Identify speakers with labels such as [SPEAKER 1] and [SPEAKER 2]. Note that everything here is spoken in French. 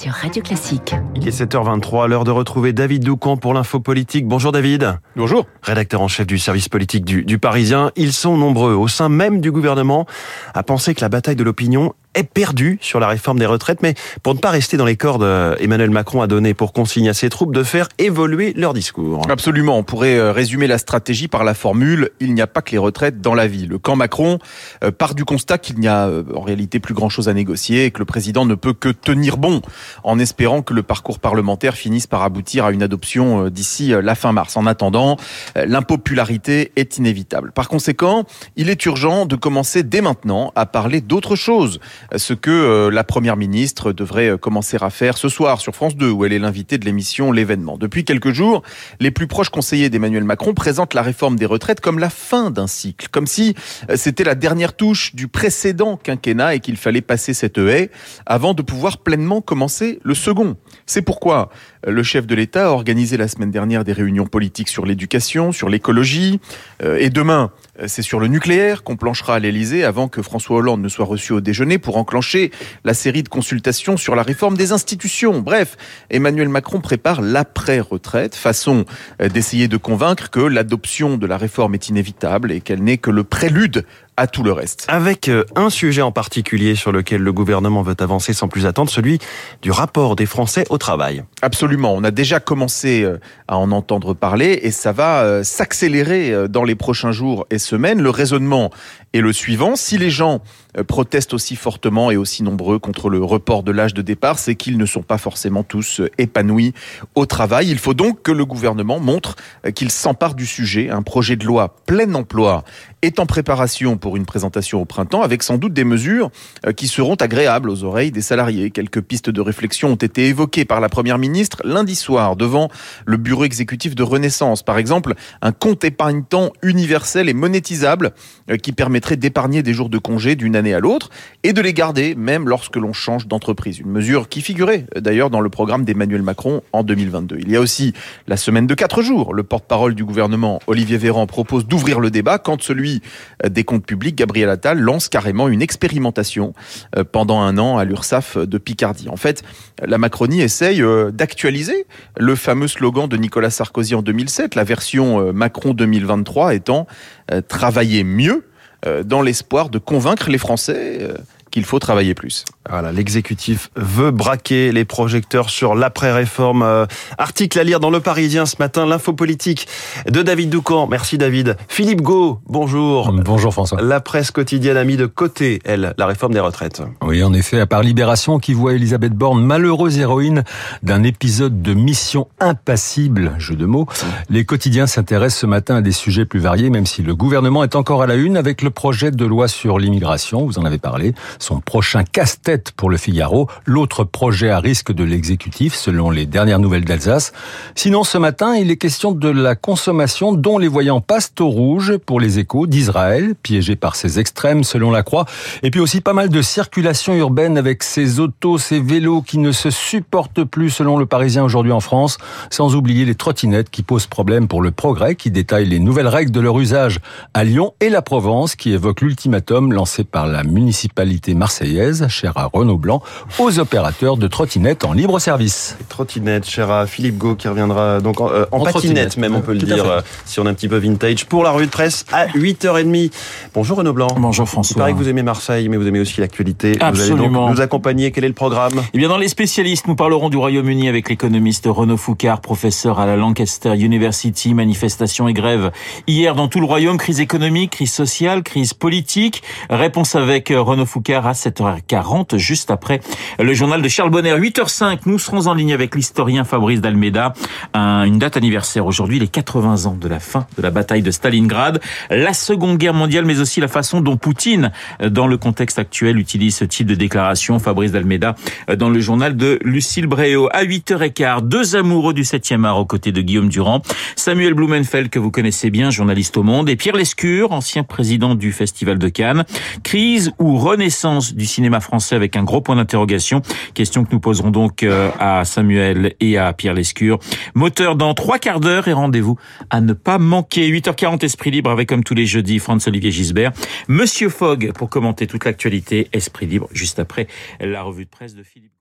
[SPEAKER 1] sur Radio Classique.
[SPEAKER 2] Il est 7h23, l'heure de retrouver David Doucan pour l'info politique. Bonjour David.
[SPEAKER 3] Bonjour.
[SPEAKER 2] Rédacteur en chef du service politique du, du Parisien. Ils sont nombreux au sein même du gouvernement à penser que la bataille de l'opinion est perdu sur la réforme des retraites, mais pour ne pas rester dans les cordes, euh, Emmanuel Macron a donné pour consigne à ses troupes de faire évoluer leur discours.
[SPEAKER 3] Absolument, on pourrait euh, résumer la stratégie par la formule « il n'y a pas que les retraites dans la vie ». Le camp Macron euh, part du constat qu'il n'y a en réalité plus grand-chose à négocier et que le président ne peut que tenir bon en espérant que le parcours parlementaire finisse par aboutir à une adoption d'ici la fin mars. En attendant, l'impopularité est inévitable. Par conséquent, il est urgent de commencer dès maintenant à parler d'autre chose ce que euh, la première ministre devrait euh, commencer à faire ce soir sur France 2, où elle est l'invitée de l'émission L'événement. Depuis quelques jours, les plus proches conseillers d'Emmanuel Macron présentent la réforme des retraites comme la fin d'un cycle, comme si euh, c'était la dernière touche du précédent quinquennat et qu'il fallait passer cette haie avant de pouvoir pleinement commencer le second. C'est pourquoi le chef de l'État a organisé la semaine dernière des réunions politiques sur l'éducation, sur l'écologie, et demain, c'est sur le nucléaire qu'on planchera à l'Élysée avant que François Hollande ne soit reçu au déjeuner pour enclencher la série de consultations sur la réforme des institutions. Bref, Emmanuel Macron prépare l'après-retraite, façon euh, d'essayer de convaincre que l'adoption de la réforme est inévitable et qu'elle n'est que le prélude à tout le reste.
[SPEAKER 2] Avec euh, un sujet en particulier sur lequel le gouvernement veut avancer sans plus attendre, celui du rapport des Français au travail.
[SPEAKER 3] Absolument, on a déjà commencé euh, à en entendre parler et ça va euh, s'accélérer dans les prochains jours et semaines. Le raisonnement est le suivant, si les gens protestent aussi fortement et aussi nombreux contre le report de l'âge de départ, c'est qu'ils ne sont pas forcément tous épanouis au travail. Il faut donc que le gouvernement montre qu'il s'empare du sujet. Un projet de loi plein emploi est en préparation pour une présentation au printemps avec sans doute des mesures euh, qui seront agréables aux oreilles des salariés. Quelques pistes de réflexion ont été évoquées par la Première ministre lundi soir devant le bureau exécutif de Renaissance. Par exemple, un compte épargne-temps universel et monétisable euh, qui permettrait d'épargner des jours de congé d'une année à l'autre et de les garder même lorsque l'on change d'entreprise. Une mesure qui figurait euh, d'ailleurs dans le programme d'Emmanuel Macron en 2022. Il y a aussi la semaine de quatre jours. Le porte-parole du gouvernement, Olivier Véran, propose d'ouvrir le débat quand celui des comptes public, Gabriel Attal lance carrément une expérimentation euh, pendant un an à l'URSSAF de Picardie. En fait, la Macronie essaye euh, d'actualiser le fameux slogan de Nicolas Sarkozy en 2007, la version euh, Macron 2023 étant travailler mieux dans l'espoir de convaincre les Français qu'il faut travailler plus.
[SPEAKER 2] Voilà, l'exécutif veut braquer les projecteurs sur l'après-réforme. Euh, article à lire dans Le Parisien ce matin, l'info politique de David Doucan. Merci David. Philippe Gau, bonjour.
[SPEAKER 4] Bonjour François.
[SPEAKER 2] La presse quotidienne a mis de côté, elle, la réforme des retraites.
[SPEAKER 4] Oui, en effet, à part Libération qui voit Elisabeth Borne malheureuse héroïne d'un épisode de mission impassible, jeu de mots, les quotidiens s'intéressent ce matin à des sujets plus variés, même si le gouvernement est encore à la une avec le projet de loi sur l'immigration, vous en avez parlé, son prochain pour le Figaro, l'autre projet à risque de l'exécutif selon les dernières nouvelles d'Alsace. Sinon, ce matin, il est question de la consommation dont les voyants passent au rouge pour les échos d'Israël, piégé par ses extrêmes selon la Croix, et puis aussi pas mal de circulation urbaine avec ces autos, ces vélos qui ne se supportent plus selon le Parisien aujourd'hui en France, sans oublier les trottinettes qui posent problème pour le progrès qui détaille les nouvelles règles de leur usage à Lyon et la Provence qui évoque l'ultimatum lancé par la municipalité marseillaise, chère à Renault Blanc, aux opérateurs de trottinettes en libre service.
[SPEAKER 2] Trottinette, chère à Philippe Gau, qui reviendra donc en, euh, patinette, même, on peut le dire, euh, si on est un petit peu vintage, pour la rue de presse à 8h30. Bonjour Renaud Blanc.
[SPEAKER 5] Bonjour François.
[SPEAKER 2] Il paraît que vous aimez Marseille, mais vous aimez aussi l'actualité.
[SPEAKER 5] Absolument.
[SPEAKER 2] Vous allez donc nous accompagner. Quel est le programme?
[SPEAKER 5] Eh bien, dans les spécialistes, nous parlerons du Royaume-Uni avec l'économiste Renaud Foucard, professeur à la Lancaster University. Manifestation et grève hier dans tout le Royaume. Crise économique, crise sociale, crise politique. Réponse avec euh, Renaud Foucard à 7h40, juste après le journal de Charles Bonner. 8h05, nous serons en ligne avec l'historien Fabrice Dalmeda. une date anniversaire aujourd'hui, les 80 ans de la fin de la bataille de Stalingrad, la Seconde Guerre mondiale, mais aussi la façon dont Poutine, dans le contexte actuel, utilise ce type de déclaration. Fabrice Dalmeda dans le journal de Lucille Bréau. À 8h15, deux amoureux du 7e art aux côtés de Guillaume Durand, Samuel Blumenfeld, que vous connaissez bien, journaliste au Monde, et Pierre Lescure, ancien président du Festival de Cannes. Crise ou renaissance du cinéma français avec un gros point d'interrogation. Question que nous poserons donc euh, à Samuel et à Pierre Lescure. Moteur dans trois quarts d'heure et rendez-vous à ne pas manquer. 8h40 Esprit Libre avec comme tous les jeudis Franz-Olivier Gisbert. Monsieur Fogg pour commenter toute l'actualité Esprit Libre juste après la revue de presse de Philippe.